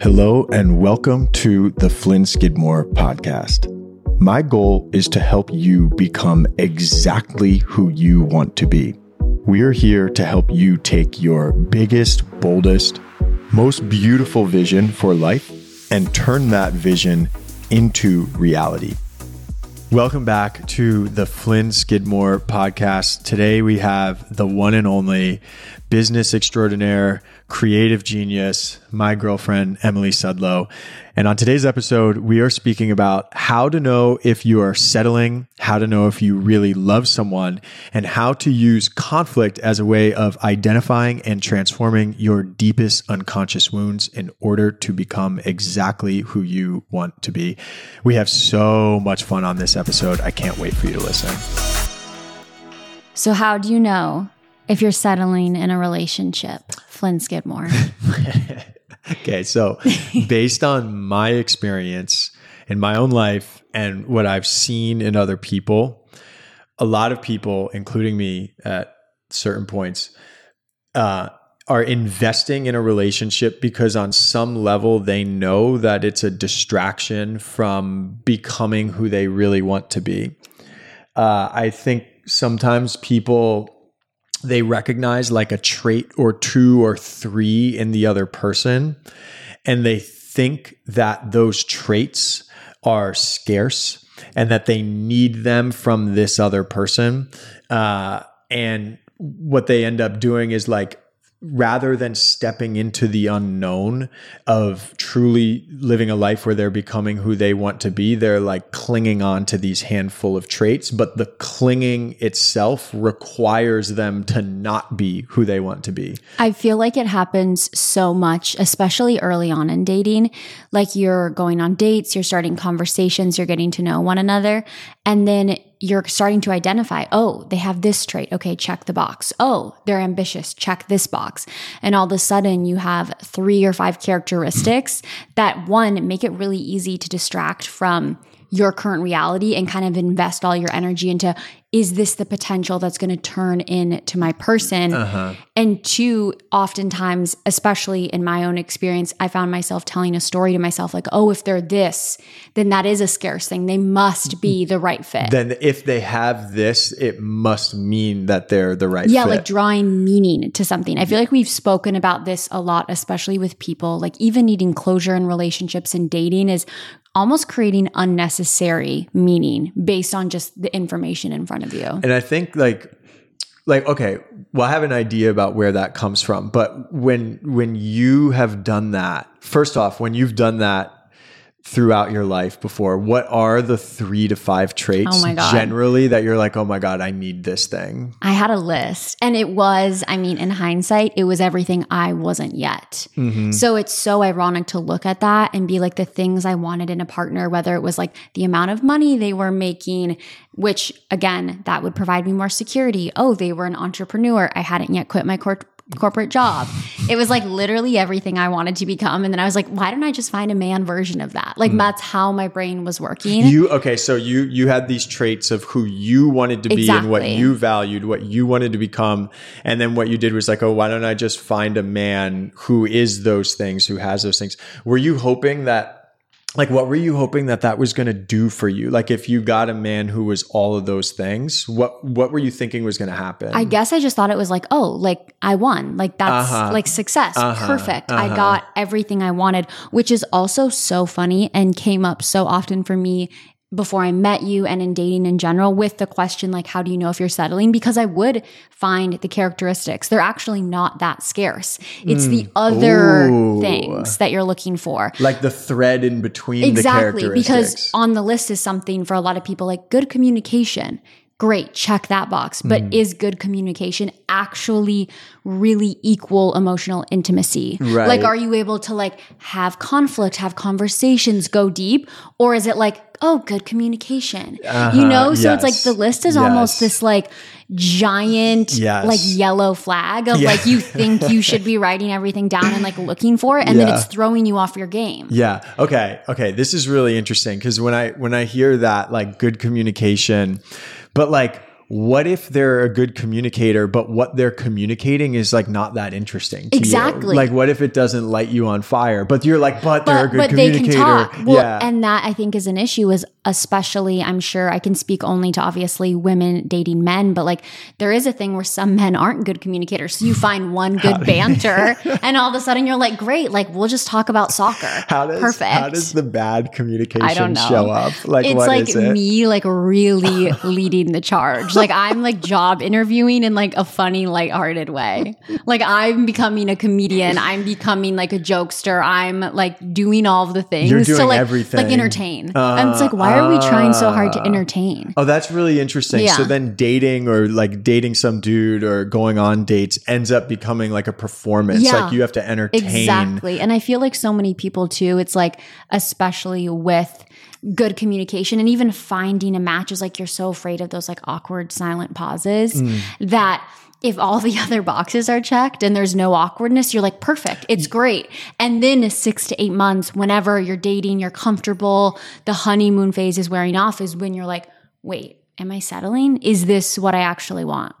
Hello, and welcome to the Flynn Skidmore podcast. My goal is to help you become exactly who you want to be. We're here to help you take your biggest, boldest, most beautiful vision for life and turn that vision into reality. Welcome back to the Flynn Skidmore podcast. Today we have the one and only business extraordinaire, creative genius, my girlfriend, Emily Sudlow. And on today's episode, we are speaking about how to know if you are settling, how to know if you really love someone, and how to use conflict as a way of identifying and transforming your deepest unconscious wounds in order to become exactly who you want to be. We have so much fun on this episode. I can't wait for you to listen. So, how do you know if you're settling in a relationship? Flynn Skidmore. okay, so based on my experience in my own life and what I've seen in other people, a lot of people, including me at certain points, uh, are investing in a relationship because on some level they know that it's a distraction from becoming who they really want to be. Uh, I think sometimes people they recognize like a trait or two or three in the other person and they think that those traits are scarce and that they need them from this other person. Uh, and what they end up doing is like rather than stepping into the unknown of truly living a life where they're becoming who they want to be, they're like clinging on to these handful of traits, but the clinging itself requires them to not be who they want to be. I feel like it happens so much, especially early on in dating. Like you're going on dates, you're starting conversations, you're getting to know one another, and then you're starting to identify, oh, they have this trait. Okay, check the box. Oh, they're ambitious. Check this box. And all of a sudden, you have three or five characteristics that one make it really easy to distract from your current reality and kind of invest all your energy into is this the potential that's going to turn into my person? Uh-huh. And two, oftentimes, especially in my own experience, I found myself telling a story to myself like, oh, if they're this, then that is a scarce thing. They must be the right fit. Then if they have this, it must mean that they're the right fit. yeah, fit. like drawing meaning to something. I feel like we've spoken about this a lot, especially with people, like even needing closure in relationships and dating is almost creating unnecessary meaning based on just the information in front of you. And I think like like okay, well I have an idea about where that comes from, but when when you have done that, first off, when you've done that throughout your life before, what are the three to five traits oh generally that you're like, oh my God, I need this thing? I had a list and it was, I mean, in hindsight, it was everything I wasn't yet. Mm-hmm. So it's so ironic to look at that and be like the things I wanted in a partner, whether it was like the amount of money they were making, which again, that would provide me more security. Oh, they were an entrepreneur. I hadn't yet quit my court corporate job. It was like literally everything I wanted to become. And then I was like, why don't I just find a man version of that? Like mm. that's how my brain was working. You okay, so you you had these traits of who you wanted to be exactly. and what you valued, what you wanted to become. And then what you did was like, oh, why don't I just find a man who is those things, who has those things? Were you hoping that like what were you hoping that that was going to do for you like if you got a man who was all of those things what what were you thinking was going to happen i guess i just thought it was like oh like i won like that's uh-huh. like success uh-huh. perfect uh-huh. i got everything i wanted which is also so funny and came up so often for me before I met you and in dating in general with the question, like, how do you know if you're settling? Because I would find the characteristics. They're actually not that scarce. It's mm. the other Ooh. things that you're looking for. Like the thread in between exactly, Because on the list is something for a lot of people like good communication. Great, check that box. But mm. is good communication actually really equal emotional intimacy? Right. Like, are you able to like have conflict, have conversations, go deep? Or is it like, oh, good communication. Uh-huh, you know? So yes, it's like the list is yes. almost this like giant yes. like yellow flag of yeah. like you think you should be writing everything down and like looking for it and yeah. then it's throwing you off your game. Yeah. Okay. Okay. This is really interesting because when I when I hear that like good communication, but like what if they're a good communicator, but what they're communicating is like not that interesting? To exactly. You? Like, what if it doesn't light you on fire? But you're like, but, but they're a good but communicator. They can talk. Well, yeah. and that I think is an issue. Is especially, I'm sure I can speak only to obviously women dating men, but like there is a thing where some men aren't good communicators. So you find one good banter, and all of a sudden you're like, great, like we'll just talk about soccer. How does Perfect. How does the bad communication show up? Like, it's like it? me like really leading the charge like I'm like job interviewing in like a funny, lighthearted way. Like I'm becoming a comedian. I'm becoming like a jokester. I'm like doing all of the things You're doing to like everything. like entertain. Uh, and it's like, why are we trying so hard to uh, entertain? Oh, that's really interesting. Yeah. So then dating or like dating some dude or going on dates ends up becoming like a performance. Yeah, like you have to entertain. Exactly. And I feel like so many people too, it's like especially with good communication and even finding a match is like you're so afraid of those like awkward silent pauses mm. that if all the other boxes are checked and there's no awkwardness, you're like, perfect, it's great. And then six to eight months, whenever you're dating, you're comfortable, the honeymoon phase is wearing off, is when you're like, wait, am I settling? Is this what I actually want?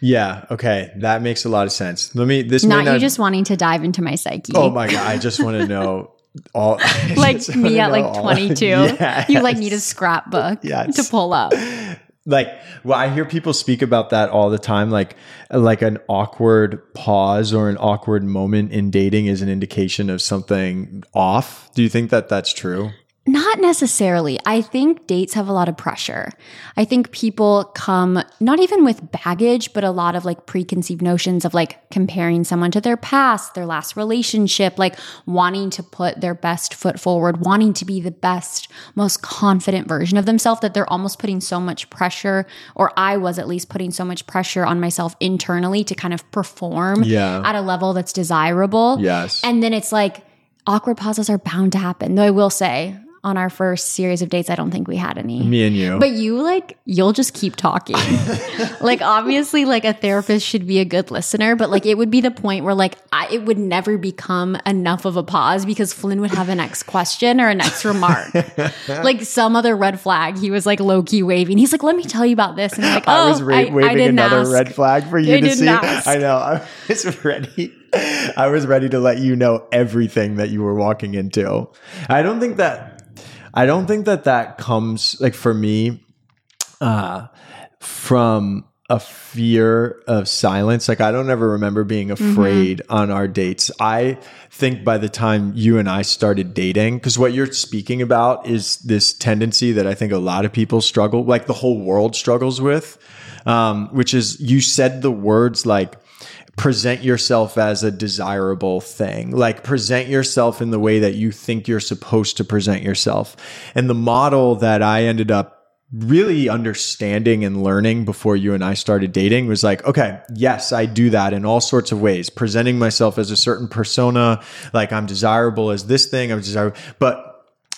Yeah. Okay. That makes a lot of sense. Let me, this not, not you just wanting to dive into my psyche. Oh my God. I just want to know all like me at like 22 yes. you like need a scrapbook yes. to pull up. Like well i hear people speak about that all the time like like an awkward pause or an awkward moment in dating is an indication of something off. Do you think that that's true not necessarily. I think dates have a lot of pressure. I think people come not even with baggage, but a lot of like preconceived notions of like comparing someone to their past, their last relationship, like wanting to put their best foot forward, wanting to be the best, most confident version of themselves that they're almost putting so much pressure, or I was at least putting so much pressure on myself internally to kind of perform yeah. at a level that's desirable. Yes. And then it's like, awkward pauses are bound to happen. Though I will say, on our first series of dates, I don't think we had any. Me and you. But you like you'll just keep talking. like obviously like a therapist should be a good listener, but like it would be the point where like I, it would never become enough of a pause because Flynn would have a next question or a next remark. like some other red flag, he was like low key waving. He's like, "Let me tell you about this." And I'm like, "Oh, I was ra- I, waving I another ask. red flag for you I to see." Ask. I know. I was ready. I was ready to let you know everything that you were walking into. I don't think that I don't think that that comes like for me uh, from a fear of silence. Like I don't ever remember being mm-hmm. afraid mm-hmm. on our dates. I think by the time you and I started dating, because what you're speaking about is this tendency that I think a lot of people struggle, like the whole world struggles with, um, which is you said the words like present yourself as a desirable thing. Like present yourself in the way that you think you're supposed to present yourself. And the model that I ended up really understanding and learning before you and I started dating was like, okay, yes, I do that in all sorts of ways, presenting myself as a certain persona, like I'm desirable as this thing, I'm desirable, but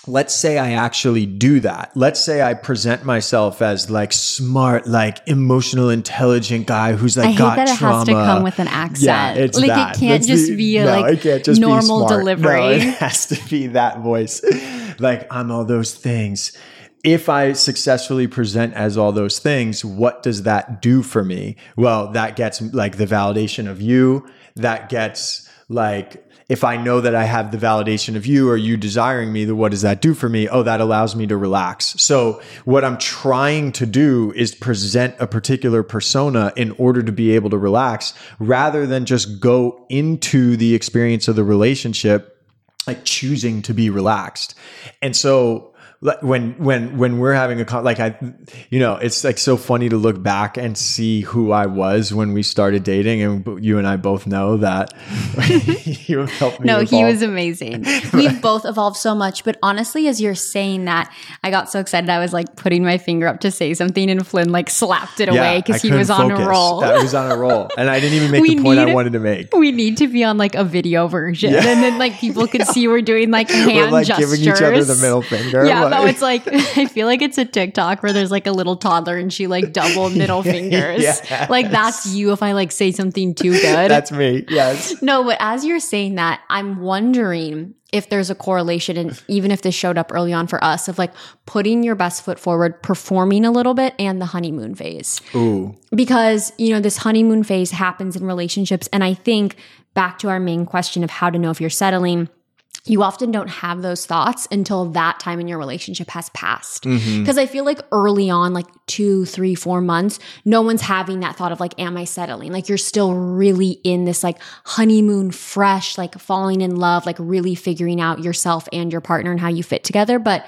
let's say I actually do that. Let's say I present myself as like smart, like emotional, intelligent guy who's like I hate got that trauma. it has to come with an accent. Yeah, it's like that. it can't That's just the, be a no, like just normal delivery. No, it has to be that voice. like I'm all those things. If I successfully present as all those things, what does that do for me? Well, that gets like the validation of you. That gets like if I know that I have the validation of you or you desiring me, then what does that do for me? Oh, that allows me to relax. So what I'm trying to do is present a particular persona in order to be able to relax rather than just go into the experience of the relationship like choosing to be relaxed. And so when when when we're having a con like I you know it's like so funny to look back and see who I was when we started dating and you and I both know that you helped me No, evolve. he was amazing. We've both evolved so much, but honestly as you're saying that, I got so excited I was like putting my finger up to say something and Flynn like slapped it yeah, away cuz he was on a roll. That was on a roll. And I didn't even make we the point need, I wanted to make. We need to be on like a video version yeah. and then like people could see we're doing like hand we're like gestures. giving each other the middle finger. Yeah, how it's like I feel like it's a TikTok where there's like a little toddler and she like double middle fingers. Yes. Like that's you if I like say something too good. That's me. Yes. no, but as you're saying that, I'm wondering if there's a correlation and even if this showed up early on for us of like putting your best foot forward, performing a little bit and the honeymoon phase. Ooh. Because, you know, this honeymoon phase happens in relationships and I think back to our main question of how to know if you're settling you often don't have those thoughts until that time in your relationship has passed. Because Mm-hmm. I feel like early on, like two, three, four months, no one's having that thought of like, am I settling? Like you're still really in this like honeymoon fresh, like falling in love, like really figuring out yourself and your partner and how you fit together. But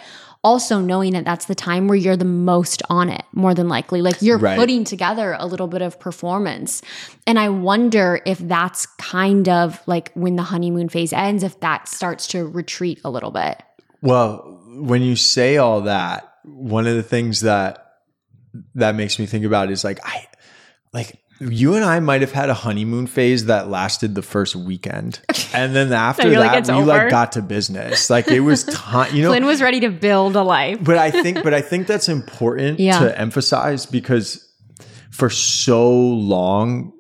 also knowing that that's the time where you're the most on it, more than likely. Like you're Right. putting together a little bit of performance. And I wonder if that's kind of like when the honeymoon phase ends, if that starts to retreat a little bit. Well, when you say all that, one of the things that that makes me think about is like I like you and I might have had a honeymoon phase that lasted the first weekend. And then after like, that, "It's we over." like got to business. Like it was time, you know, Flynn was ready to build a life. but I think but I think that's important Yeah. to emphasize because for so long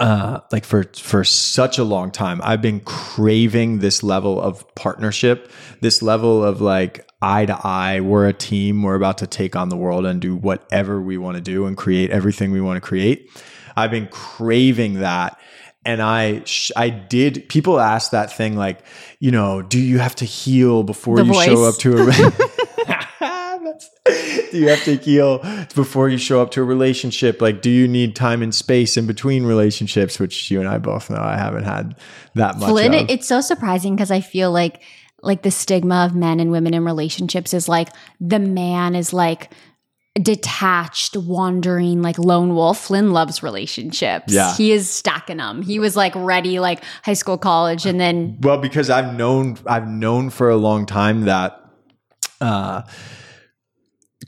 uh like for for such a long time I've been craving this level of partnership, this level of like eye to eye, we're a team, we're about to take on the world and do whatever we want to do and create everything we want to create. I've been craving that and I sh- I did people ask that thing like, you know, do you have to heal before The you show up to a do you have to heal before you show up to a relationship? Like, do you need time and space in between relationships? Which you and I both know I haven't had that much. Flynn, of. it's so surprising because I feel like like the stigma of men and women in relationships is like the man is like detached, wandering, like lone wolf. Flynn loves relationships. Yeah. He is stacking them. He was like ready, like high school, college, and then Well, because I've known I've known for a long time that uh,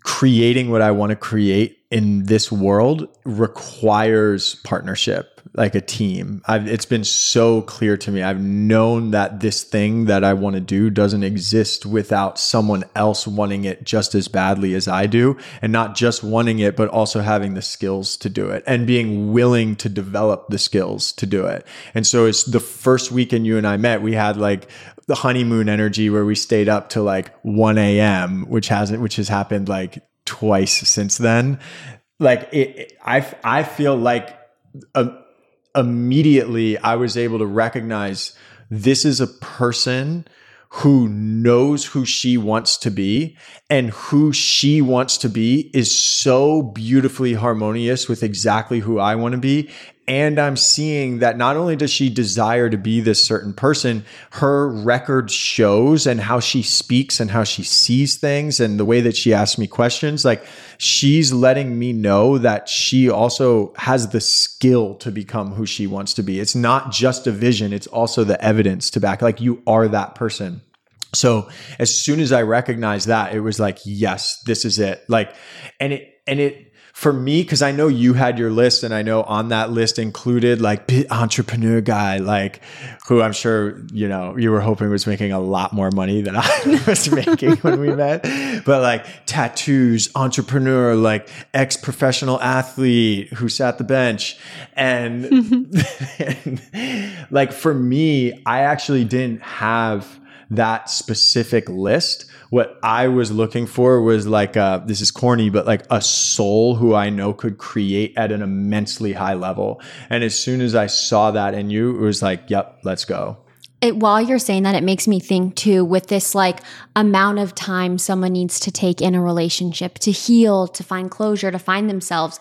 creating what I want to create in this world requires partnership, like a team. I've, it's been so clear to me. I've known that this thing that I want to do doesn't exist without someone else wanting it just as badly as I do, and not just wanting it, but also having the skills to do it and being willing to develop the skills to do it. And so it's the first weekend you and I met, we had like the honeymoon energy where we stayed up to like 1 a.m., which hasn't, which has happened like twice since then. Like it, it- I, I feel like uh, immediately I was able to recognize this is a person who knows who she wants to be and who she wants to be is so beautifully harmonious with exactly who I want to be. And I'm seeing that not only does she desire to be this certain person, her record shows and how she speaks and how she sees things and the way that she asks me questions. Like she's letting me know that she also has the skill to become who she wants to be. It's not just a vision, it's also the evidence to back. Like you are that person. So as soon as I recognized that, it was like, yes, this is it. Like, and it, and it, for me, because I know you had your list, and I know on that list included like entrepreneur guy, like who I'm sure you know you were hoping was making a lot more money than I was making when we met. But like tattoos, entrepreneur, like ex professional athlete who sat the bench, and, and like for me, I actually didn't have that specific list. What I was looking for was like a, this is corny, but like a soul who I know could create at an immensely high level. And as soon as I saw that in you, it was like, yep, let's go. it, while you're saying that, it makes me think too with this like amount of time someone needs to take in a relationship to heal, to find closure, to find themselves.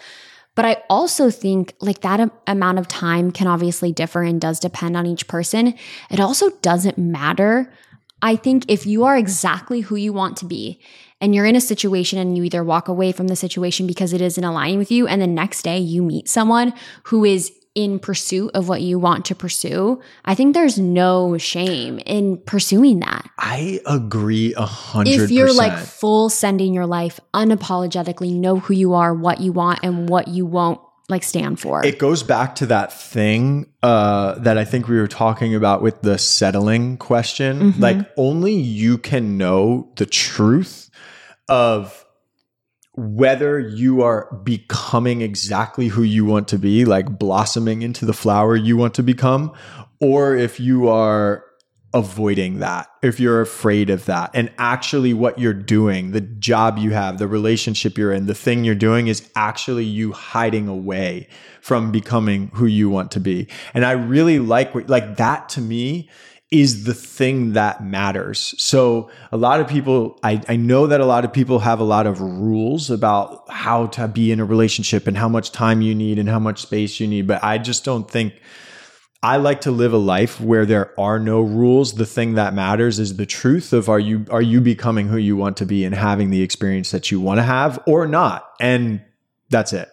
But I also think like that amount of time can obviously differ and does depend on each person. It also doesn't matter. I think if you are exactly who you want to be and you're in a situation and you either walk away from the situation because it isn't aligning with you, and the next day you meet someone who is in pursuit of what you want to pursue, I think there's no shame in pursuing that. I agree a hundred If you're like full sending your life unapologetically, know who you are, what you want, and what you won't like stand for. It goes back to that thing uh, that I think we were talking about with the settling question. Mhm. Like, only you can know the truth of whether you are becoming exactly who you want to be, like blossoming into the flower you want to become, or if you are avoiding that, if you're afraid of that. And actually, what you're doing, the job you have, the relationship you're in, the thing you're doing is actually you hiding away from becoming who you want to be. And I really like like that to me is the thing that matters. So a lot of people, I, I know that a lot of people have a lot of rules about how to be in a relationship and how much time you need and how much space you need. But I just don't think I like to live a life where there are no rules. The thing that matters is the truth of are you are you becoming who you want to be and having the experience that you want to have or not. And that's it.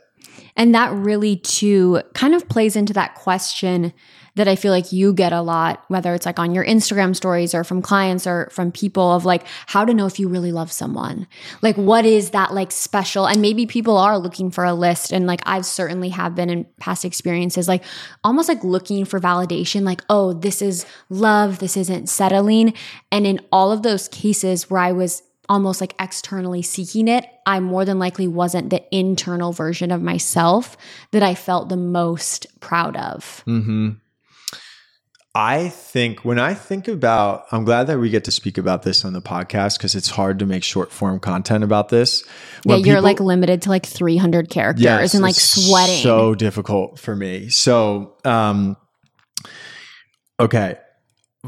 And that really too kind of plays into that question that I feel like you get a lot, whether it's like on your Instagram stories or from clients or from people of like how to know if you really love someone. Like what is that like special? And maybe people are looking for a list and like I've certainly have been in past experiences, like almost like looking for validation, like, oh, this is love, this isn't settling. And in all of those cases where I was almost like externally seeking it, I more than likely wasn't the internal version of myself that I felt the most proud of. Mm-hmm. I think when I think about, I'm glad that we get to speak about this on the podcast because it's hard to make short form content about this. When yeah, you're people, like limited to like 300 characters yes, and like sweating. So difficult for me. So, um, okay.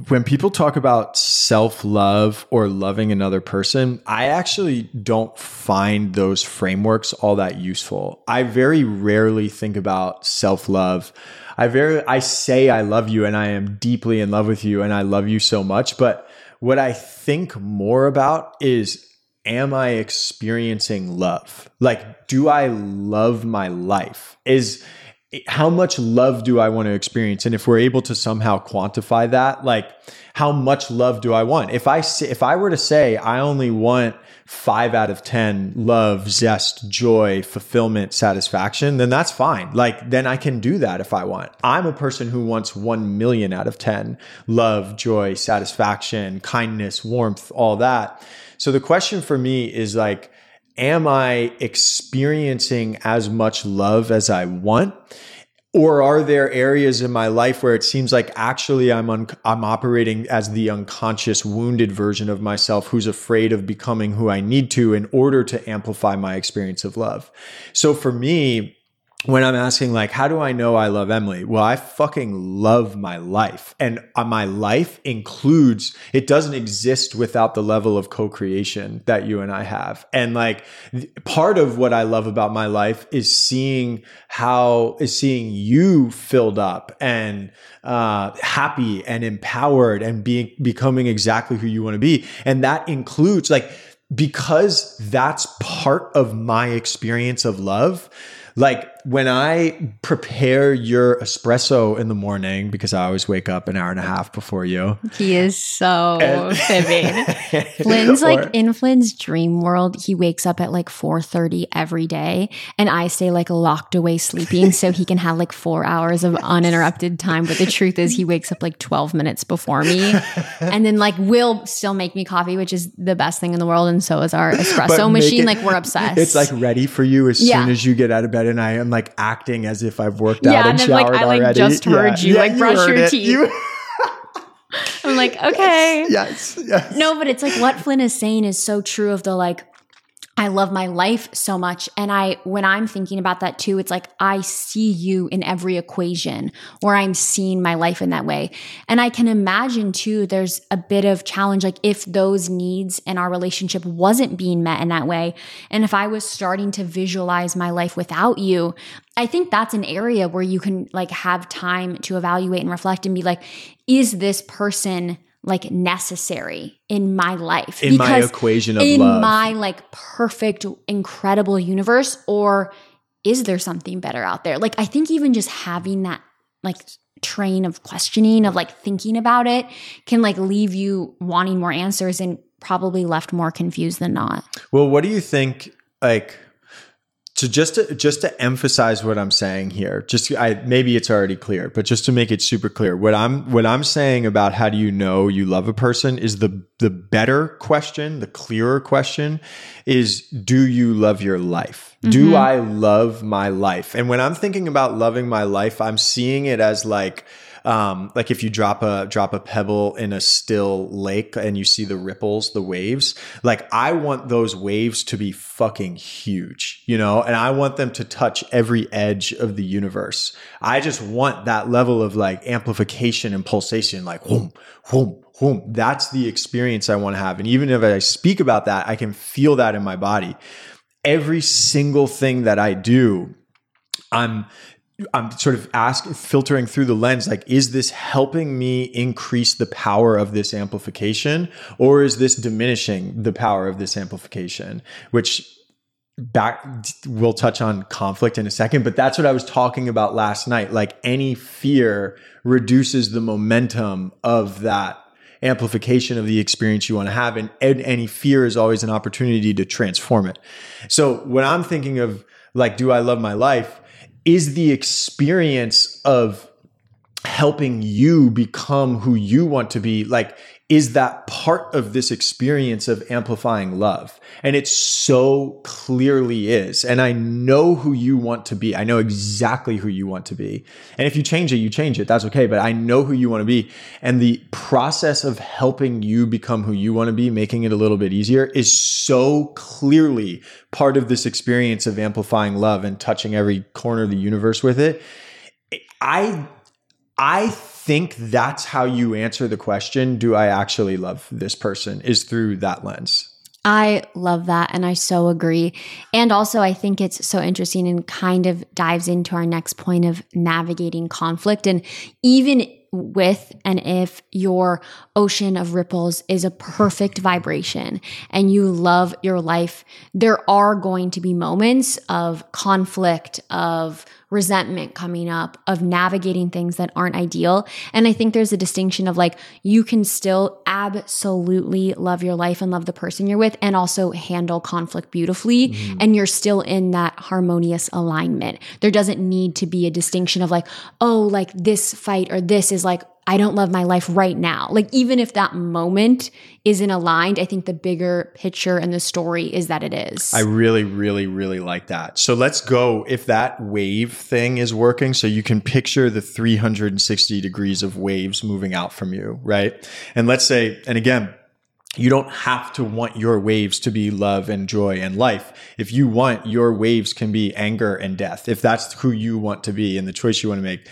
When people talk about self love or loving another person, I actually don't find those frameworks all that useful. I very rarely think about self love I very I say I love you and I am deeply in love with you and I love you so much, but what I think more about is am I experiencing love? Like do I love my life? Is how much love do I want to experience? And if we're able to somehow quantify that, like how much love do I want? If I if I were to say I only want five out of 10 love, zest, joy, fulfillment, satisfaction, then that's fine. Like, then I can do that if I want. I'm a person who wants 1 million out of 10 love, joy, satisfaction, kindness, warmth, all that. So the question for me is like, am I experiencing as much love as I want? or are there areas in my life where it seems like actually I'm un- I'm operating as the unconscious wounded version of myself who's afraid of becoming who I need to in order to amplify my experience of love. So for me, when I'm asking, like, how do I know I love Emily? Well, I fucking love my life. And uh, my life includes, it doesn't exist without the level of co creation that you and I have. And like, part of what I love about my life is seeing how, is seeing you filled up and uh, happy and empowered and being, becoming exactly who you want to be. And that includes, like, because that's part of my experience of love like when I prepare your espresso in the morning, because I always wake up an hour and a half before you. He is so fibbing. Flynn's or, like in Flynn's dream world, he wakes up at like 4:30 every day. And I stay like locked away sleeping so he can have like four hours of uninterrupted time. But the truth is he wakes up like 12 minutes before me. And then like will still make me coffee, which is the best thing in the world. And so is our espresso machine. It, like we're obsessed. It's like ready for you as yeah. soon as you get out of bed and I am like acting as if I've worked out yeah, and, and showered like, I like already. just heard yeah. you yeah, like brush your it. teeth. You- I'm like, okay. Yes, yes, yes. No, but it's like what Flynn is saying is so true of the like I love my life so much. And I, when I'm thinking about that too, it's like I see you in every equation where I'm seeing my life in that way. And I can imagine too, there's a bit of challenge, like if those needs in our relationship wasn't being met in that way. And if I was starting to visualize my life without you, I think that's an area where you can like have time to evaluate and reflect and be like, is this person like necessary in my life. In my equation of in love. my like perfect incredible universe or is there something better out there? Like i think even just having that like train of questioning of like thinking about it can like leave you wanting more answers and probably left more confused than not. Well what do you think like So just to just to emphasize what I'm saying here, just I maybe it's already clear, but just to make it super clear, what I'm what I'm saying about how do you know you love a person is the the better question, the clearer question is do you love your life? Mm-hmm. Do I love my life? And when I'm thinking about loving my life, I'm seeing it as like um, like if you drop a drop a pebble in a still lake and you see the ripples, the waves, like I want those waves to be fucking huge, you know, and I want them to touch every edge of the universe. I just want that level of like amplification and pulsation, like whoom, whoom, whoom. That's the experience I want to have. And even if I speak about that, I can feel that in my body. Every single thing that I do, I'm I'm sort of asking, filtering through the lens, like, is this helping me increase the power of this amplification or is this diminishing the power of this amplification? Which back, we'll touch on conflict in a second, but that's what I was talking about last night. Like any fear reduces the momentum of that amplification of the experience you want to have. And any fear is always an opportunity to transform it. So when I'm thinking of like, do I love my life? Is the experience of helping you become who you want to be. Like is that part of this experience of amplifying love. And it so clearly is. And I know who you want to be. I know exactly who you want to be. And if you change it, you change it. That's okay. But I know who you want to be. And the process of helping you become who you want to be, making it a little bit easier, is so clearly part of this experience of amplifying love and touching every corner of the universe with it. I I think that's how you answer the question do I actually love this person is through that lens. I love that. And I so agree. And also, I think it's so interesting and kind of dives into our next point of navigating conflict. And even with and if your ocean of ripples is a perfect vibration and you love your life, there are going to be moments of conflict, of resentment coming up, of navigating things that aren't ideal. And I think there's a distinction of like, you can still absolutely love your life and love the person you're with and also handle conflict beautifully. Mm-hmm. And you're still in that harmonious alignment. There doesn't need to be a distinction of like, oh, like this fight or this is like, I don't love my life right now. Like, even if that moment isn't aligned, I think the bigger picture and the story is that it is. I really, really, really like that. So let's go if that wave thing is working. So you can picture the 360 degrees of waves moving out from you, right? And let's say, and again, you don't have to want your waves to be love and joy and life. If you want, your waves can be anger and death. If that's who you want to be and the choice you want to make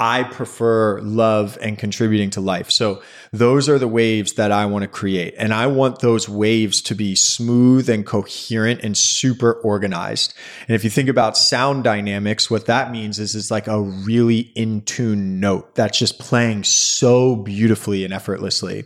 I prefer love and contributing to life. So those are the waves that I want to create. And I want those waves to be smooth and coherent and super organized. And if you think about sound dynamics, what that means is it's like a really in tune note that's just playing so beautifully and effortlessly.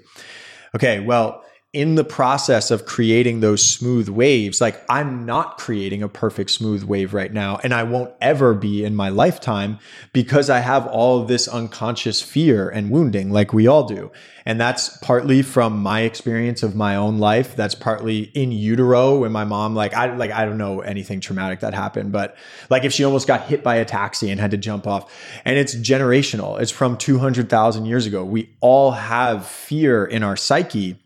Okay. Well, in the process of creating those smooth waves, like I'm not creating a perfect smooth wave right now, and I won't ever be in my lifetime because I have all this unconscious fear and wounding, like we all do. And that's partly from my experience of my own life. That's partly in utero when my mom, like, I like I don't know anything traumatic that happened, but like if she almost got hit by a taxi and had to jump off, and it's generational. It's from two hundred thousand years ago. We all have fear in our psyche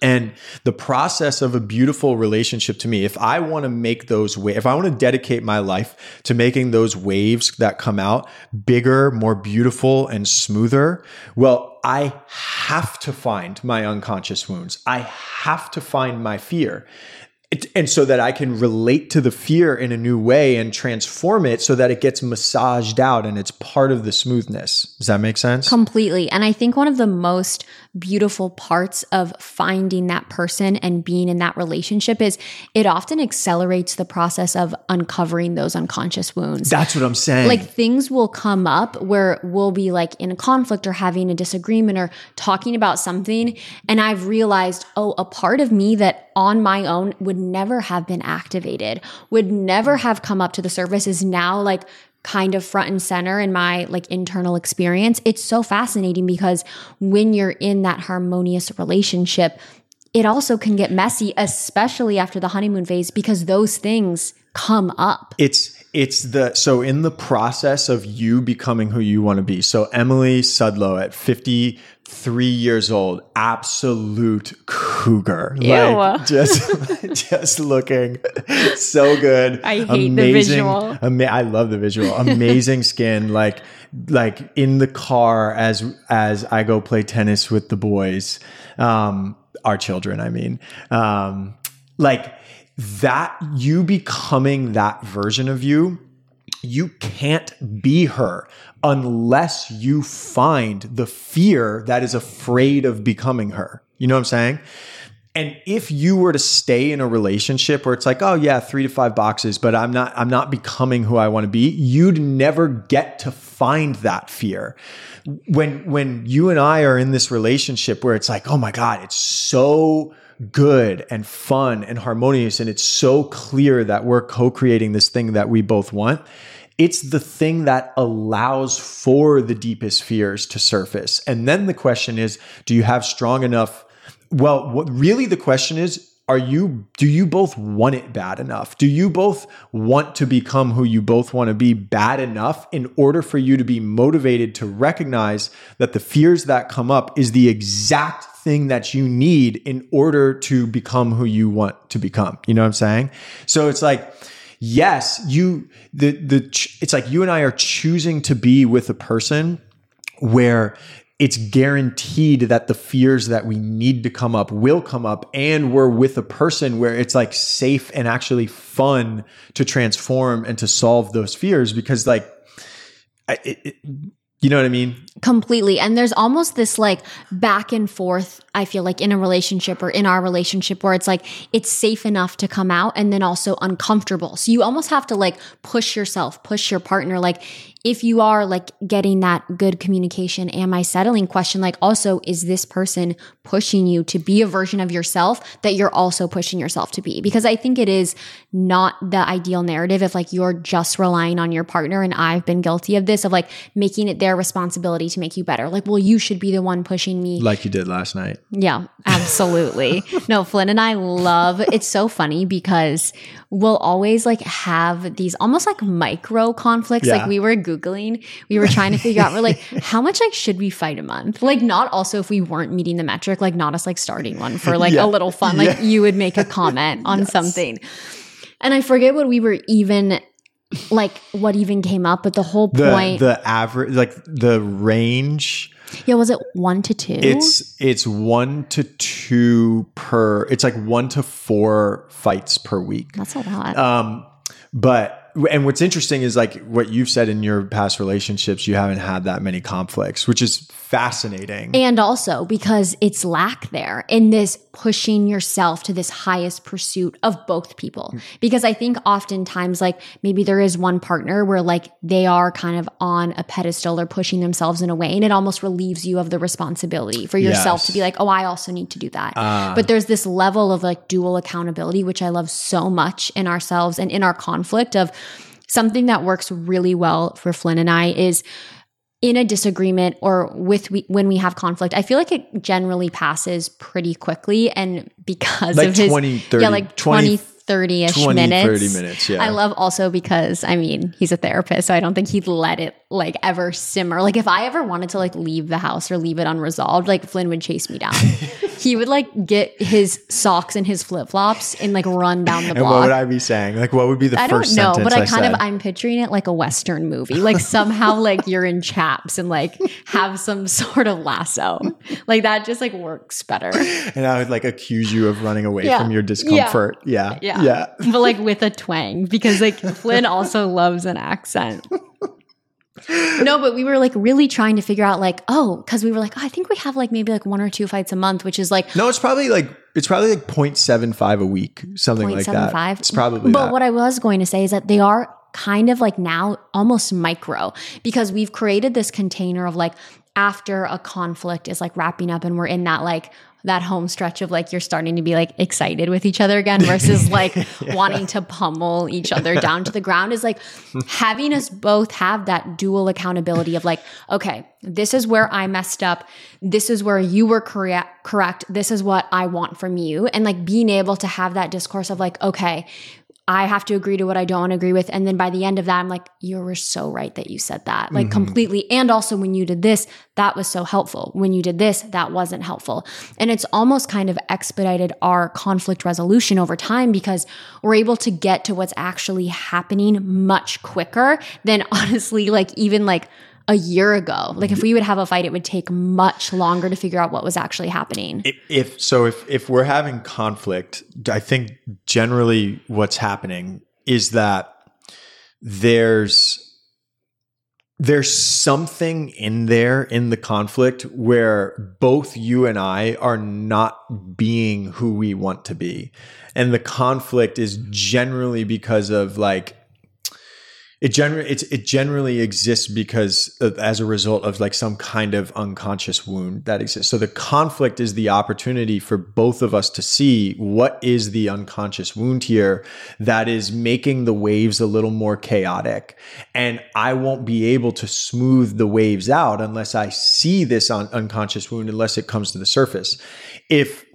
and the process of a beautiful relationship to me, if I want to make those waves, if I want to dedicate my life to making those waves that come out bigger, more beautiful, and smoother, well, I have to find my unconscious wounds. I have to find my fear and so that I can relate to the fear in a new way and transform it so that it gets massaged out and it's part of the smoothness. Does that make sense? Completely. And I think one of the most beautiful parts of finding that person and being in that relationship is it often accelerates the process of uncovering those unconscious wounds. That's what I'm saying. Like things will come up where we'll be like in a conflict or having a disagreement or talking about something. And I've realized, oh, a part of me that on my own would never have been activated, would never have come up to the surface is now like kind of front and center in my like internal experience. It's so fascinating because when you're in that harmonious relationship, it also can get messy, especially after the honeymoon phase, because those things come up? It's it's the so in the process of you becoming who you want to be. So Emily Sudlow at 53 years old, absolute cougar. Ew. Like just just looking so good. I hate the visual. Ama- I love the visual. Amazing skin like like in the car as as I go play tennis with the boys. Um our children, I mean. Um like that you becoming that version of you you can't be her unless you find the fear that is afraid of becoming her. You know what i'm saying? And if you were to stay in a relationship where it's like oh yeah 3 to 5 boxes but i'm not i'm not becoming who i want to be you'd never get to find that fear. When when you and i are in this relationship where it's like oh my god it's so good and fun and harmonious and it's so clear that we're co-creating this thing that we both want it's the thing that allows for the deepest fears to surface. And then the question is do you have strong enough? Well what really the question is are you do you both want it bad enough do you both want to become who you both want to be bad enough in order for you to be motivated to recognize that the fears that come up is the exact thing that you need in order to become who you want to become. You know what I'm saying? So it's like, yes, you, the, the, it's like you and I are choosing to be with a person where it's guaranteed that the fears that we need to come up will come up and we're with a person where it's like safe and actually fun to transform and to solve those fears because like it, it, you know what I mean? Completely. And there's almost this like back and forth, I feel like in a relationship or in our relationship where it's like it's safe enough to come out and then also uncomfortable. So you almost have to like push yourself, push your partner. Like if you are like getting that good communication, am I settling question? Like also, is this person pushing you to be a version of yourself that you're also pushing yourself to be? Because I think it is not the ideal narrative if like you're just relying on your partner. And I've been guilty of this of like making it their responsibility to make you better. Like, well, you should be the one pushing me. Like you did last night. Yeah, absolutely. no, Flynn and I love it's so funny because we'll always like have these almost like micro conflicts. Yeah. Like we were Googling, we were trying to figure out, we're like, how much like should we fight a month? Like not also if we weren't meeting the metric, like not us like starting one for like yeah. a little fun. Like yeah. you would make a comment on yes. something. And I forget what we were even like what even came up, but the whole point the, the average like the range yeah, was it one to two? It's it's one to two per. It's like one to four fights per week. That's a lot. Um, but and what's interesting is like what you've said in your past relationships, you haven't had that many conflicts, which is fascinating. And also because it's lack there in this pushing yourself to this highest pursuit of both people. Because I think oftentimes, like maybe there is one partner where like they are kind of on a pedestal or pushing themselves in a way, and it almost relieves you of the responsibility for yourself yes. to be like, oh, I also need to do that. Uh, but there's this level of like dual accountability, which I love so much in ourselves and in our conflict of something that works really well for Flynn and I is in a disagreement or with we, when we have conflict, I feel like it generally passes pretty quickly. And because like of his, 20, 30, yeah, like 20, 20 30 ish minutes. 30 minutes, yeah. I love also because, I mean, he's a therapist, so I don't think he'd let it like ever simmer. Like if I ever wanted to like leave the house or leave it unresolved, like Flynn would chase me down. he would like get his socks and his flip flops and like run down the block. And what would I be saying? Like what would be the I first don't know, but I, I kind said? of I'm picturing it like a western movie. Like somehow like you're in chaps and like have some sort of lasso. Like that just like works better. And I would like accuse you of running away yeah. from your discomfort. Yeah. Yeah. Yeah. Yeah. But like with a twang because like Flynn also loves an accent no, but we were like really trying to figure out like, oh, because we were like, oh, I think we have like maybe like one or two fights a month, which is like No, it's probably like it's probably like 0.75 a week, something like that. It's probably But that. what I was going to say is that they are kind of like now almost micro because we've created this container of like after a conflict is like wrapping up and we're in that like that home stretch of like you're starting to be like excited with each other again versus like yeah. wanting to pummel each other down to the ground is like having us both have that dual accountability of like okay this is where i messed up. This is where you were correct correct. This is what i want from you. And like being able to have that discourse of like okay I have to agree to what I don't agree with. And then by the end of that, I'm like, you were so right that you said that, like mm-hmm. completely. And also, when you did this, that was so helpful. When you did this, that wasn't helpful. And it's almost kind of expedited our conflict resolution over time because we're able to get to what's actually happening much quicker than honestly, like, even like, a year ago. Like if mm-hmm. we would have a fight, it would take much longer to figure out what was actually happening. If, if, so, if if we're having conflict, I think generally what's happening is that there's there's something in there in the conflict where both you and I are not being who we want to be. And the conflict is generally because of like it generally it generally exists because of, as a result of like some kind of unconscious wound that exists. So the conflict is the opportunity for both of us to see what is the unconscious wound here that is making the waves a little more chaotic. And I won't be able to smooth the waves out unless I see this un- unconscious wound, unless it comes to the surface. If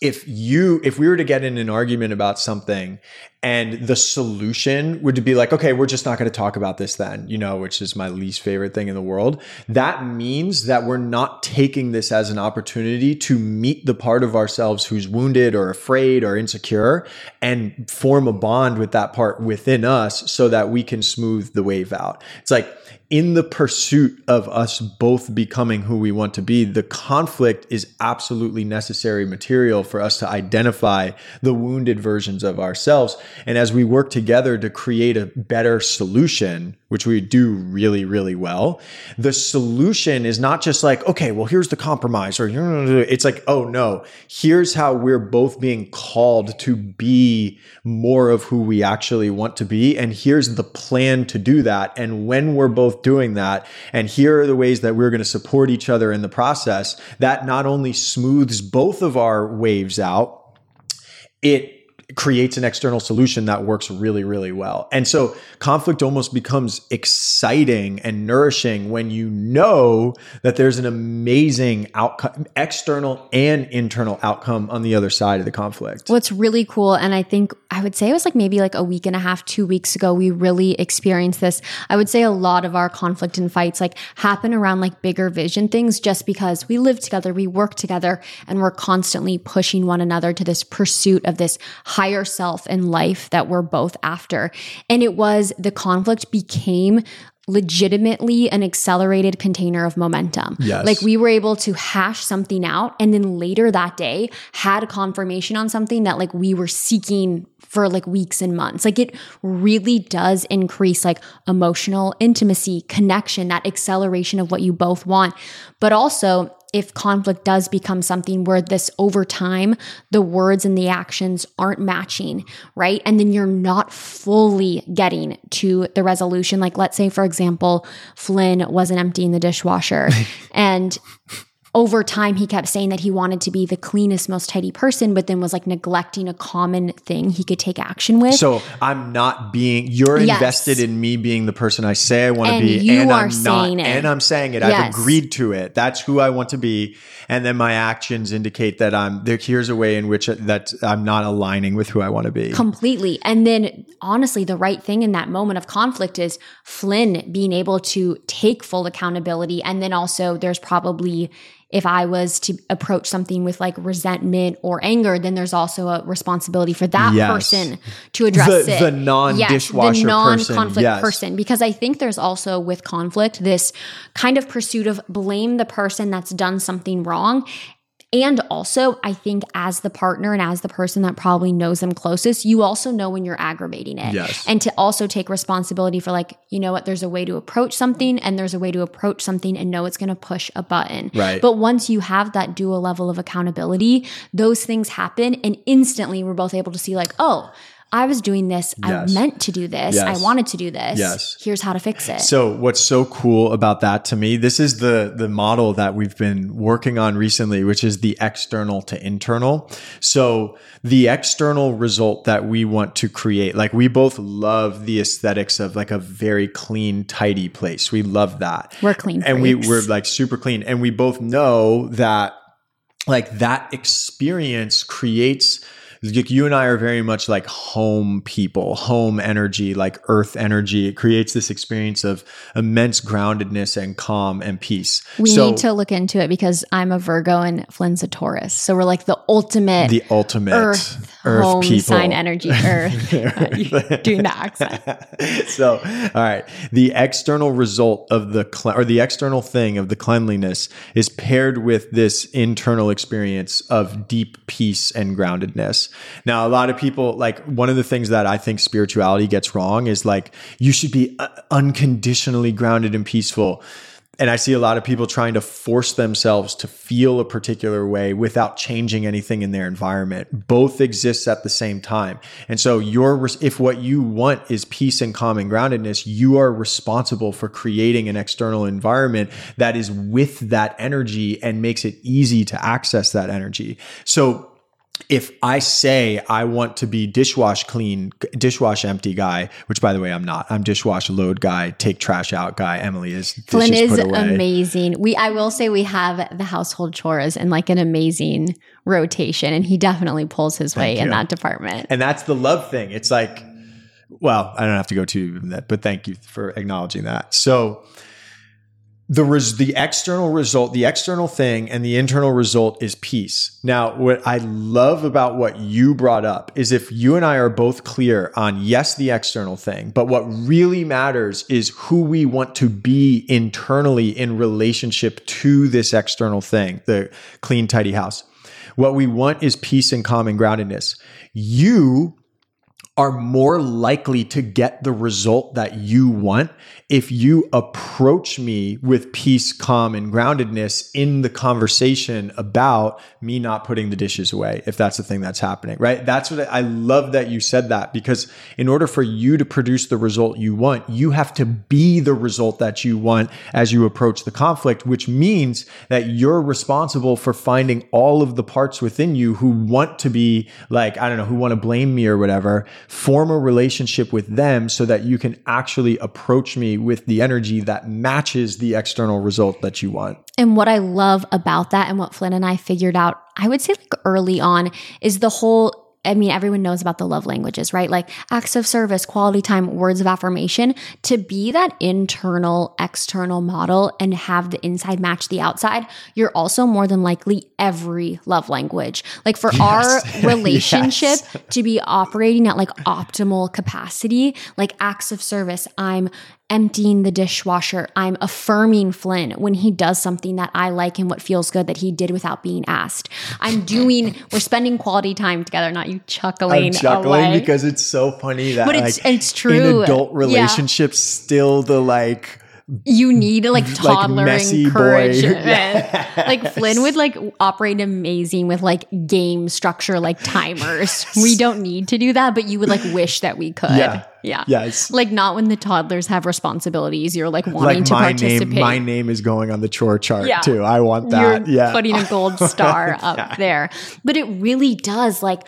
if you if we were to get in an argument about something and the solution would be like okay we're just not going to talk about this then you know which is my least favorite thing in the world that means that we're not taking this as an opportunity to meet the part of ourselves who's wounded or afraid or insecure and form a bond with that part within us so that we can smooth the wave out it's like in the pursuit of us both becoming who we want to be, the conflict is absolutely necessary material for us to identify the wounded versions of ourselves. And as we work together to create a better solution, which we do really, really well, the solution is not just like, okay, well, here's the compromise, or it's like, oh no, here's how we're both being called to be more of who we actually want to be. And here's the plan to do that. And when we're both doing that. And here are the ways that we're going to support each other in the process. That not only smooths both of our waves out, it creates an external solution that works really, really well. And so conflict almost becomes exciting and nourishing when you know that there's an amazing outcome, external and internal outcome on the other side of the conflict. What's really cool, and I think I would say it was like maybe like a week and a half, two weeks ago, we really experienced this. I would say a lot of our conflict and fights like happen around like bigger vision things just because we live together, we work together, and we're constantly pushing one another to this pursuit of this higher self and life that we're both after. And it was the conflict became legitimately an accelerated container of momentum. Yes. Like we were able to hash something out and then later that day had confirmation on something that like we were seeking for like weeks and months. Like it really does increase like emotional intimacy, connection, that acceleration of what you both want. But also if conflict does become something where this over time, the words and the actions aren't matching, right? And then you're not fully getting to the resolution. Like, let's say, for example, Flynn wasn't emptying the dishwasher and over time he kept saying that he wanted to be the cleanest most tidy person but then was like neglecting a common thing he could take action with. So i'm not being you're yes. invested in me being the person i say i want to be you and are i'm saying not it. and i'm saying it. Yes. i've agreed to it. That's who i want to be. And then my actions indicate that i'm there here's a way in which uh, that i'm not aligning with who i want to be. Completely. And then honestly the right thing in that moment of conflict is flynn being able to take full accountability. And then also there's probably if I was to approach something with like resentment or anger, then there's also a responsibility for that yes. person to address the, it. The non-dishwasher yes, the non-conflict person. Yes. person. Because I think there's also with conflict this kind of pursuit of blame the person that's done something wrong and also, I think as the partner and as the person that probably knows them closest, you also know when you're aggravating it. Yes. And to also take responsibility for like, you know what, there's a way to approach something and there's a way to approach something and know it's going to push a button. Right. But once you have that dual level of accountability, those things happen and instantly we're both able to see like, oh, I was doing this. Yes. I meant to do this. Yes. I wanted to do this. Yes. Here's how to fix it. So what's so cool about that to me, this is the the model that we've been working on recently, which is the external to internal. So the external result that we want to create, like we both love the aesthetics of like a very clean, tidy place. We love that. We're clean. And freaks. we, we're like super clean. And we both know that like that experience creates like you and I are very much like home people, home energy, like earth energy. It creates this experience of immense groundedness and calm and peace. We So- need to look into it because I'm a Virgo and Flynn's a Taurus. So we're like the ultimate the ultimate earth, earth home people. sign energy. Earth. Doing the accent. so, all right. The external result of the, cle- or the external thing of the cleanliness is paired with this internal experience of deep peace and groundedness. Now, a lot of people, like, one of the things that I think spirituality gets wrong is like, you should be uh, unconditionally grounded and peaceful. And I see a lot of people trying to force themselves to feel a particular way without changing anything in their environment. Both exists at the same time. And so your if what you want is peace and calm and groundedness, you are responsible for creating an external environment that is with that energy and makes it easy to access that energy. So if I say I want to be dishwash clean, dishwash empty guy, which by the way I'm not. I'm dishwash load guy, take trash out guy. Emily is Flynn is amazing. We I will say we have the household chores in like an amazing rotation, and he definitely pulls his weight in you. that department. And that's the love thing. It's like, well, I don't have to go too in that, but thank you for acknowledging that. So the res- the external result, the external thing and the internal result is peace. Now, what I love about what you brought up is if you and I are both clear on yes, the external thing, but what really matters is who we want to be internally in relationship to this external thing, the clean, tidy house. What we want is peace and and groundedness. You are more likely to get the result that you want if you approach me with peace, calm, and groundedness in the conversation about me not putting the dishes away, if that's the thing that's happening, right? That's what I I love that you said that because in order for you to produce the result you want, you have to be the result that you want as you approach the conflict, which means that you're responsible for finding all of the parts within you who want to be like, I don't know, who want to blame me or whatever, form a relationship with them so that you can actually approach me with the energy that matches the external result that you want. And what I love about that and what Flynn and I figured out, I would say like early on, is the whole I mean, everyone knows about the love languages, right? Like acts of service, quality time, words of affirmation. To be that internal, external model and have the inside match the outside, you're also more than likely every love language. Like for our relationship Yes. to be operating at like optimal capacity, like acts of service, I'm emptying the dishwasher. I'm affirming Flynn when he does something that I like and what feels good that he did without being asked. I'm doing, we're spending quality time together, not you chuckling. I'm chuckling away. because it's so funny that But it's- like, it's true. in adult Yeah. relationships still the like you need like toddler boy. encouragement. Yes. Like Flynn would like operate amazing with like game structure, like timers. We don't need to do that, but you would like wish that we could. Yeah. Yeah. yes Like not when the toddlers have responsibilities. You're like wanting like to my participate. name my name is going on the chore chart Yeah. too i want that You're yeah putting a gold star up there. But it really does like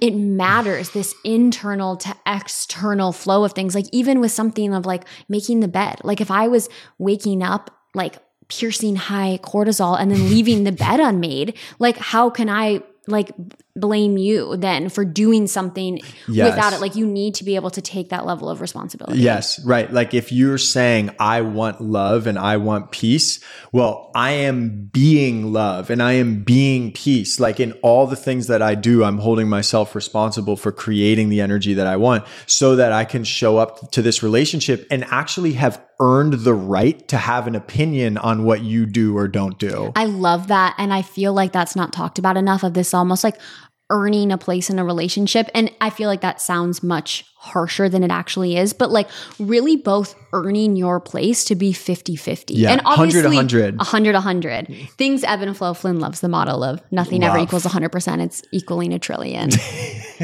it matters this internal to external flow of things. Like even with something of like making the bed. Like if I was waking up like piercing high cortisol and then leaving the bed unmade, like how can I like blame you then for doing something Yes. without it? Like you need to be able to take that level of responsibility. Yes, right. Like if you're saying, I want love and I want peace, well, I am being love and I am being peace. Like in all the things that I do, I'm holding myself responsible for creating the energy that I want so that I can show up to this relationship and actually have earned the right to have an opinion on what you do or don't do. I love that. And I feel like that's not talked about enough of this almost like earning a place in a relationship. And I feel like that sounds much harsher than it actually is, but like really both earning your place to be 50 50. Yeah, and 100, obviously 100. 100 100. Things ebb and flow. Flynn loves the model of nothing ever Love. equals 100%. It's equaling a trillion.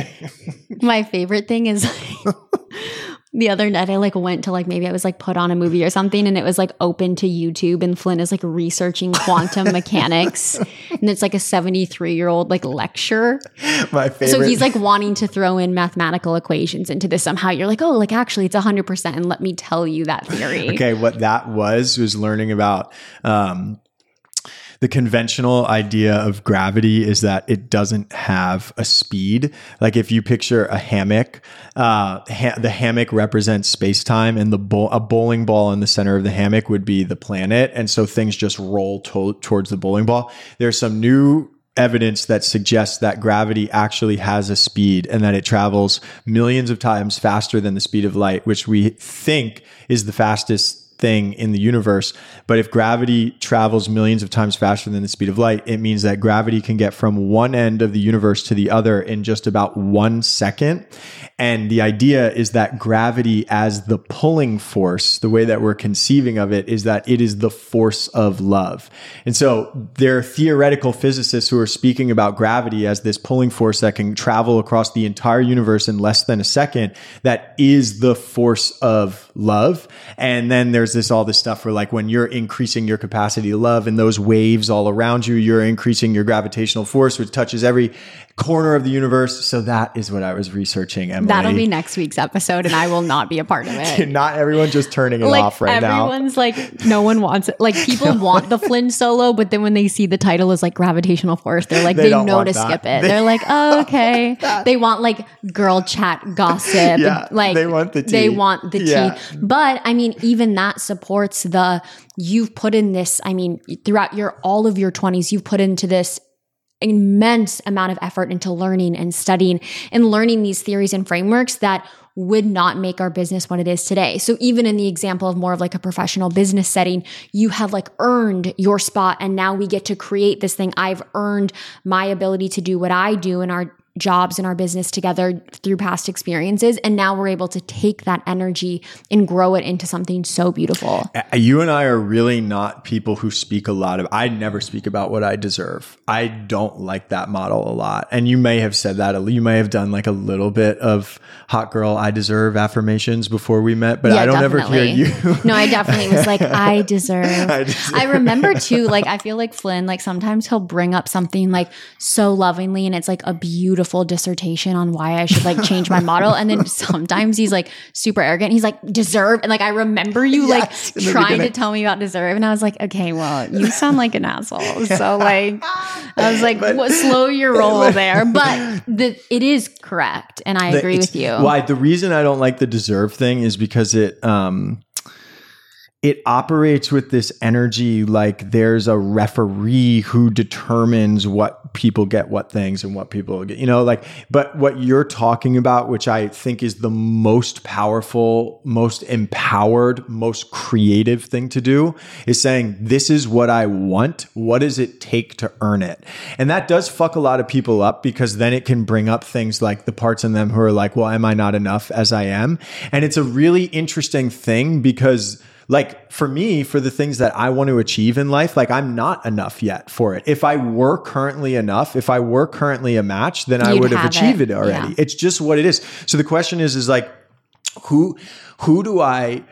My favorite thing is the other night I like went to like maybe I was like put on a movie or something and it was like open to YouTube and Flynn is like researching quantum mechanics and it's like a 73 year old like lecture. My favorite. So he's like wanting to throw in mathematical equations into this somehow. You're like, oh, like actually it's 100% and let me tell you that theory. Okay, what that was was learning about um, the conventional idea of gravity is that it doesn't have a speed. Like if you picture a hammock, uh, ha- the hammock represents space time, and the bo- a bowling ball in the center of the hammock would be the planet, and so things just roll to- towards the bowling ball. There's some new evidence that suggests that gravity actually has a speed and that it travels millions of times faster than the speed of light, which we think is the fastest thing in the universe. But if gravity travels millions of times faster than the speed of light, it means that gravity can get from one end of the universe to the other in just about one second. And the idea is that gravity as the pulling force, the way that we're conceiving of it is that it is the force of love. And so there are theoretical physicists who are speaking about gravity as this pulling force that can travel across the entire universe in less than a second that is the force of love. And then there's this all this stuff where like when you're increasing your capacity to love and those waves all around you, you're increasing your gravitational force, which touches every corner of the universe. So that is what I was researching. Emily. That'll be next week's episode, and I will not be a part of it. not everyone just turning it like off right now. everyone's like, no one wants it. Like people want the Flynn solo, but then when they see the title is like gravitational force, they're like, They they, know to skip it. They- are like, oh, okay. they want like girl chat gossip. Yeah, like they want the They want the Yeah. tea. But I mean, even that supports the you've put in this. I mean, throughout your all of your twenties, you've put into this immense amount of effort into learning and studying and learning these theories and frameworks that would not make our business what it is today. So even in the example of more of like a professional business setting, you have like earned your spot and now we get to create this thing. I've earned my ability to do what I do in our jobs and our business together through past experiences and now we're able to take that energy and grow it into something so beautiful. You and I are really not people who speak a lot of. I never speak about what I deserve. I don't like that model a lot. And you may have said that. You may have done like a little bit of hot girl, I deserve affirmations before we met, but I don't ever hear you. no, I definitely was like, I deserve. I I, remember too, like, I feel like Flynn, like, sometimes he'll bring up something like so lovingly, and it's like a beautiful dissertation on why I should like change my model. And then sometimes he's like super arrogant. He's like, deserve. And like, I remember you Yes, like trying to tell me about deserve. And I was like, okay, well, you sound like an asshole. So, like, I was like, what, slow your roll there. But the, it is correct. And I The- agree with you. Why the reason I don't like the deserve thing is because it um it operates with this energy like there's a referee who determines what people get what things and what people get you know like but what you're talking about which i think is the most powerful most empowered most creative thing to do is saying this is what i want. What does it take to earn it? And that does fuck a lot of people up because then it can bring up things like the parts in them who are like well am i not enough as i am? And it's a really interesting thing because like for me for the things that i want to achieve in life like i'm not enough yet for it if i were currently enough if i were currently a match then i You'd would have, have achieved it. it, already Yeah. it's just what it is so the question is is like who who do i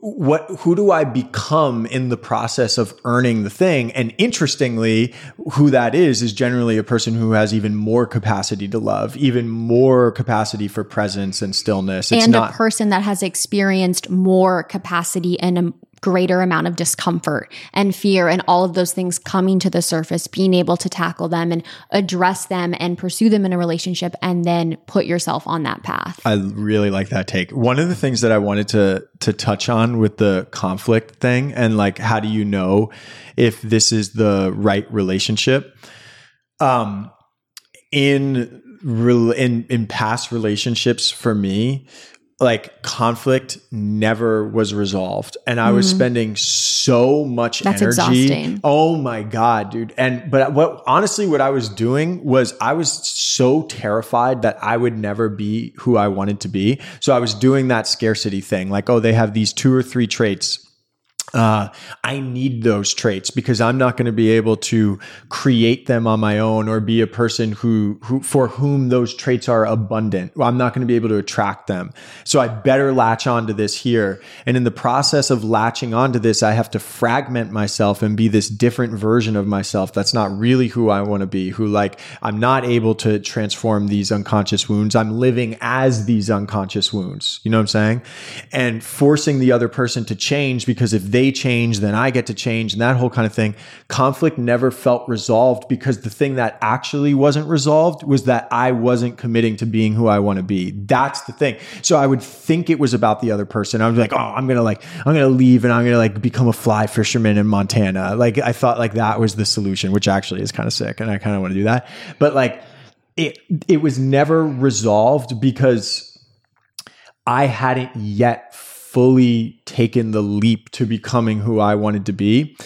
what who do I become in the process of earning the thing? And interestingly, who that is is generally a person who has even more capacity to love, even more capacity for presence and stillness. It's and not a person that has experienced more capacity and a greater amount of discomfort and fear and all of those things coming to the surface, being able to tackle them and address them and pursue them in a relationship and then put yourself on that path. I really like that take. One of the things that I wanted to to touch on with the conflict thing and like how do you know if this is the right relationship? Um in in in past relationships for me, like conflict never was resolved and I was spending so much Mm-hmm. That's energy. exhausting. Oh my god, dude. And but what honestly what I was doing was I was so terrified that I would never be who I wanted to be. So I was doing that scarcity thing like oh they have these two or three traits uh, I need those traits because I'm not going to be able to create them on my own or be a person who, who for whom those traits are abundant. I'm not going to be able to attract them. So I better latch onto this here. And in the process of latching onto this, I have to fragment myself and be this different version of myself. That's not really who I want to be, who like I'm not able to transform these unconscious wounds. I'm living as these unconscious wounds. You know what I'm saying? And forcing the other person to change because if they they change, then I get to change, and that whole kind of thing. Conflict never felt resolved because the thing that actually wasn't resolved was that I wasn't committing to being who I want to be. That's the thing. So I would think it was about the other person. I was like, oh, I'm gonna like, I'm gonna leave and I'm gonna like become a fly fisherman in Montana. Like I thought like that was the solution, which actually is kind of sick, and I kind of want to do that. But like it it was never resolved because I hadn't yet fully taken the leap to becoming who I wanted to be.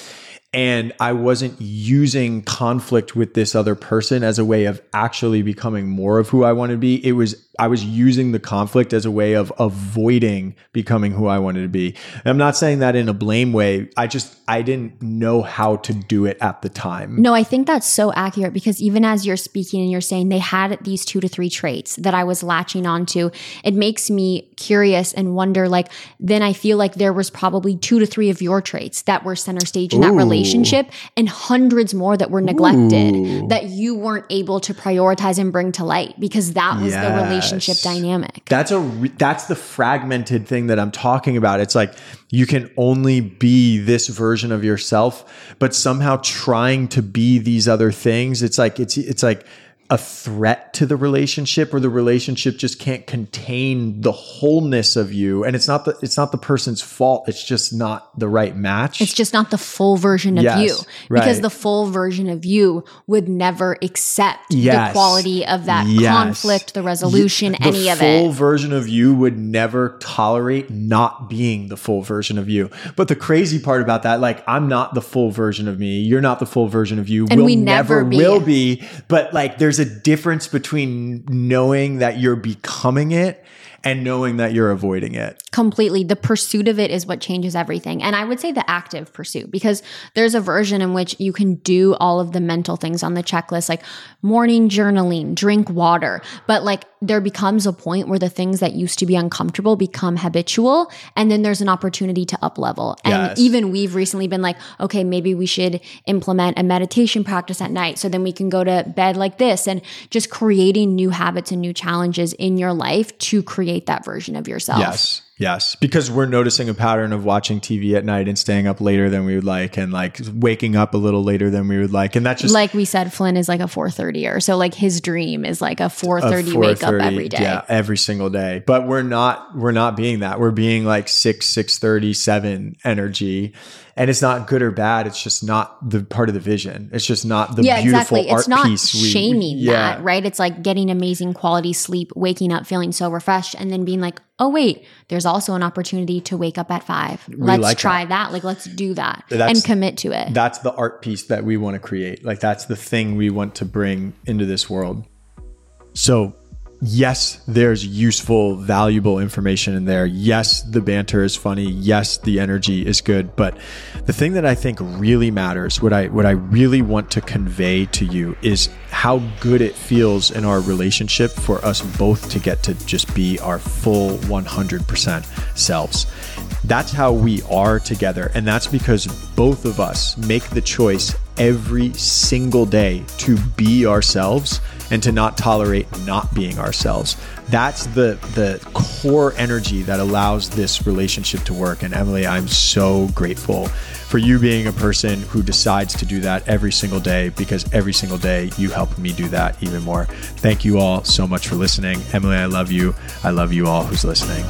And I wasn't using conflict with this other person as a way of actually becoming more of who I wanted to be. It was I was using the conflict as a way of avoiding becoming who I wanted to be. And I'm not saying that in a blame way. I just I didn't know how to do it at the time. No, I think that's so accurate because even as you're speaking and you're saying they had these two to three traits that I was latching onto, it makes me curious and wonder like then I feel like there was probably two to three of your traits that were center stage in Ooh. that relationship and hundreds more that were neglected Ooh. that you weren't able to prioritize and bring to light because that was yes. the relationship relationship dynamic. That's a that's the fragmented thing that I'm talking about. It's like you can only be this version of yourself, but somehow trying to be these other things. It's like it's it's like a threat to the relationship or the relationship just can't contain the wholeness of you. And it's not the it's not the person's fault. It's just not the right match. It's just not the full version of yes, you because right. the full version of you would never accept yes. the quality of that yes. conflict the resolution the any of it. the full version of you would never tolerate not being the full version of you. But the crazy part about that like i'm not the full version of me. You're not the full version of you. And we'll we never, never be. will be. But like there's a difference between knowing that you're becoming it and knowing that you're avoiding it. Completely. The pursuit of it is what changes everything. And I would say the active pursuit because there's a version in which you can do all of the mental things on the checklist, like morning journaling, drink water. But like there becomes a point where the things that used to be uncomfortable become habitual. And then there's an opportunity to up level. And yes. even we've recently been like, okay, maybe we should implement a meditation practice at night. So then we can go to bed like this and just creating new habits and new challenges in your life to create create that version of yourself. Yes. Yes, because we're noticing a pattern of watching TV at night and staying up later than we would like, and like waking up a little later than we would like, and that's just like we said. Flynn is like a four thirty or so. Like his dream is like a four thirty wake up every day. Yeah, every single day. But we're not. We're not being that. We're being like six, six thirty, seven energy, and it's not good or bad. It's just not the part of the vision. It's just not the yeah, beautiful exactly. art it's not piece. Shaming we, yeah. that, right? It's like getting amazing quality sleep, waking up feeling so refreshed, and then being like, oh wait, there's also an opportunity to wake up at five. We let's like try that. that. Like let's do that that's, and commit to it. That's the art piece that we want to create. Like that's the thing we want to bring into this world. So yes, there's useful, valuable information in there. Yes, the banter is funny. Yes, the energy is good. But the thing that I think really matters, what I what I really want to convey to you is how good it feels in our relationship for us both to get to just be our full 100% selves. That's how we are together. And that's because both of us make the choice every single day to be ourselves and to not tolerate not being ourselves. That's the the core energy that allows this relationship to work. And Emily, I'm so grateful for you being a person who decides to do that every single day because every single day you help me do that even more. Thank you all so much for listening. Emily, I love you. I love you all who's listening.